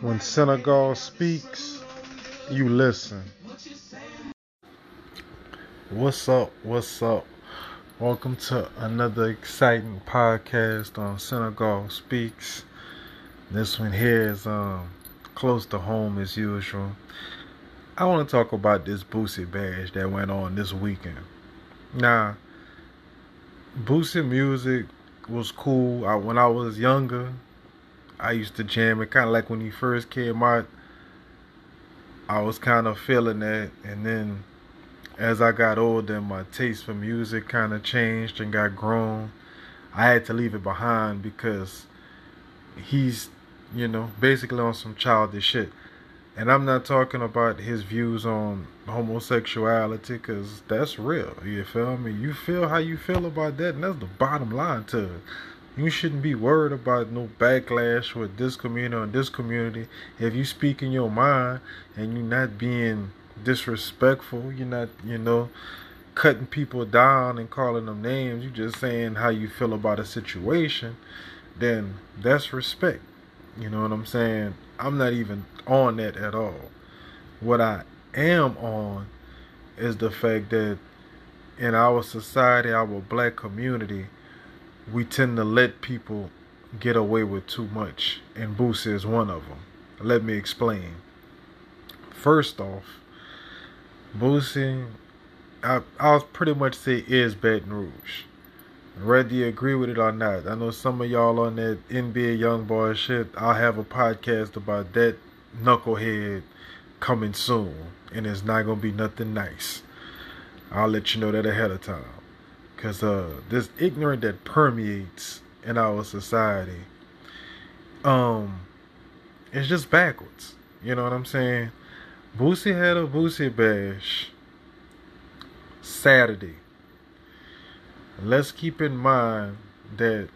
When Senegal speaks, you listen. What's up? What's up? Welcome to another exciting podcast on Senegal Speaks. This one here is um, close to home as usual. I want to talk about this Boosie bash that went on this weekend. Now, Boosie music was cool. I, when I was younger, I used to jam it kind of like when he first came out. I was kind of feeling that, and then as I got older, my taste for music kind of changed and got grown. I had to leave it behind because he's, you know, basically on some childish shit. And I'm not talking about his views on homosexuality because that's real. You feel me? You feel how you feel about that, and that's the bottom line to it. You shouldn't be worried about no backlash with this community or this community. If you speak in your mind and you're not being disrespectful, you're not, you know, cutting people down and calling them names, you're just saying how you feel about a situation, then that's respect. You know what I'm saying? I'm not even on that at all. What I am on is the fact that in our society, our black community, we tend to let people get away with too much, and Boosie is one of them. Let me explain. First off, Boosie, I, I'll pretty much say is Baton Rouge. Whether you agree with it or not, I know some of y'all on that NBA YoungBoy shit. I'll have a podcast about that knucklehead coming soon, and it's not gonna be nothing nice. I'll let you know that ahead of time. Because uh, this ignorance that permeates in our society, um, it's just backwards. You know what I'm saying? Boosie had a Boosie bash Saturday. Let's keep in mind that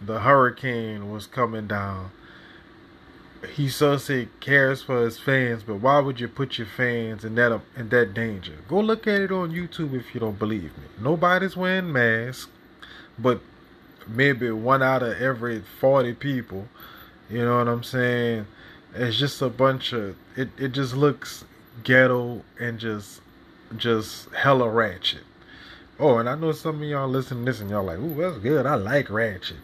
the hurricane was coming down he so say cares for his fans, but why would you put your fans in that in that danger? Go look at it on YouTube if you don't believe me. Nobody's wearing masks, but maybe one out of every forty people. You know what I'm saying? It's just a bunch of it. It just looks ghetto and just just hella ratchet. Oh, and I know some of y'all listening to this and y'all like, ooh, that's good. I like ratchet.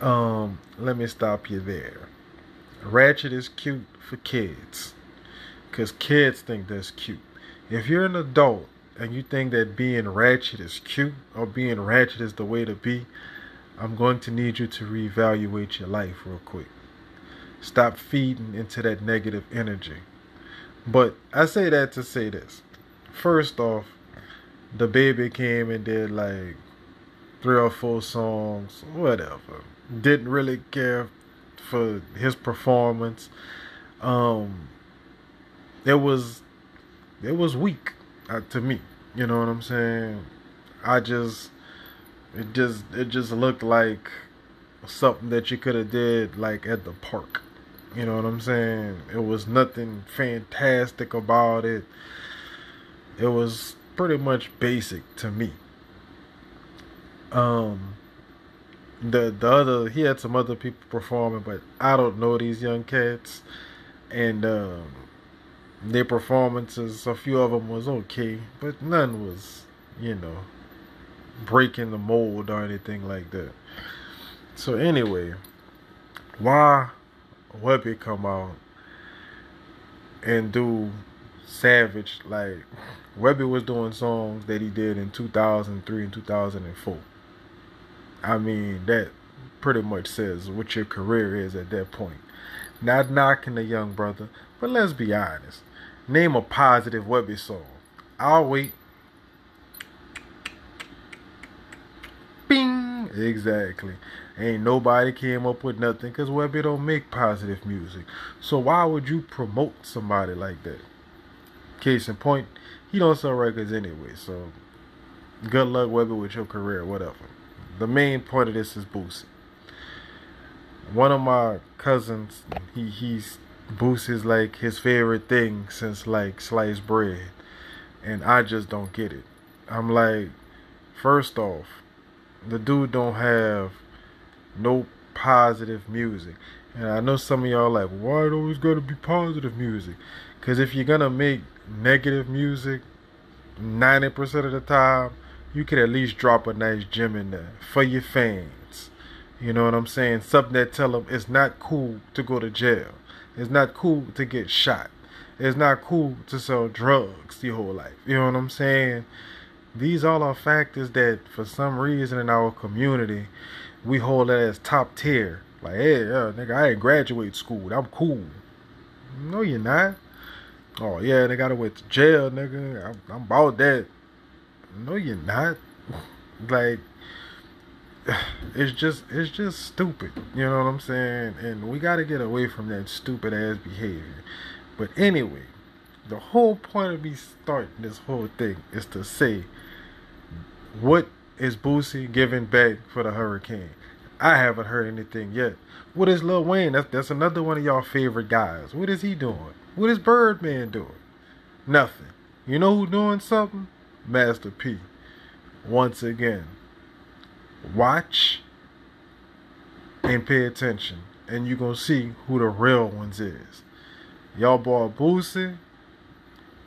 Um, let me stop you there. Ratchet is cute for kids. Because kids think that's cute. If you're an adult and you think that being ratchet is cute or being ratchet is the way to be, I'm going to need you to reevaluate your life real quick. Stop feeding into that negative energy. But I say that to say this. First off, the baby came and did like three or four songs, whatever. Didn't really care for his performance. Um, it was it was weak uh, to me. You know what I'm saying? I just it just it just looked like something that you could have did like at the park. You know what I'm saying? It was nothing fantastic about it. It was pretty much basic to me. Um the the other he had some other people performing, but I don't know these young cats, and um, their performances. A few of them was okay, but none was you know breaking the mold or anything like that. So anyway, why Webbie come out and do Savage like Webbie was doing songs that he did in 2003 and 2004. I mean, that pretty much says what your career is at that point. Not knocking the young brother, but let's be honest. Name a positive Webbie song. I'll wait. Bing! Exactly. Ain't nobody came up with nothing because Webbie don't make positive music. So why would you promote somebody like that? Case in point, he don't sell records anyway. So good luck, Webbie, with your career, whatever the main point of this is Boosie. One of my cousins, he he's Boosie is like his favorite thing since like sliced bread, and I just don't get it. I'm like, first off, the dude don't have no positive music. And I know some of y'all like, why it always gotta be positive music? Cause if you're gonna make negative music, ninety percent of the time, you could at least drop a nice gem in there for your fans. You know what I'm saying? Something that tell them it's not cool to go to jail. It's not cool to get shot. It's not cool to sell drugs your whole life. You know what I'm saying? These all are factors that, for some reason, in our community, we hold that as top tier. Like, hey, yeah, nigga, I ain't graduate school. I'm cool. No, you're not. Oh yeah, they gotta went to jail, nigga. I'm, I'm about that. No, you're not. like, it's just, it's just stupid. You know what I'm saying? And we gotta get away from that stupid ass behavior. But anyway, the whole point of me starting this whole thing is to say, what is Boosie giving back for the hurricane? I haven't heard anything yet. What is Lil Wayne? That's that's another one of y'all favorite guys. What is he doing? What is Birdman doing? Nothing. You know who doing something? Master P. Once again, watch and pay attention, and you're gonna see who the real ones is. Y'all boy Boosie,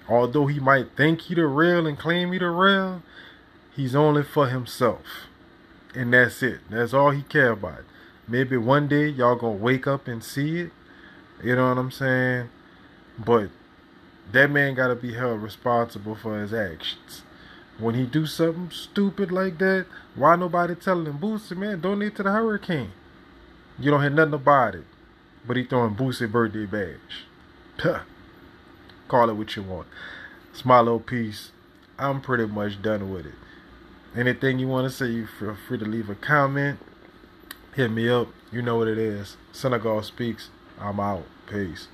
although he might think he the real and claim he the real, he's only for himself and that's it. That's all he care about. Maybe one day y'all gonna wake up and see it. You know what I'm saying? But that man gotta be held responsible for his actions. When he do something stupid like that, why nobody telling him, Boosie, man, donate to the hurricane? You don't hear nothing about it. But he throwing Boosie birthday bash. Huh. Call it what you want. It's my little piece. I'm pretty much done with it. Anything you want to say, you feel free to leave a comment. Hit me up. You know what it is. Senegal Speaks. I'm out. Peace.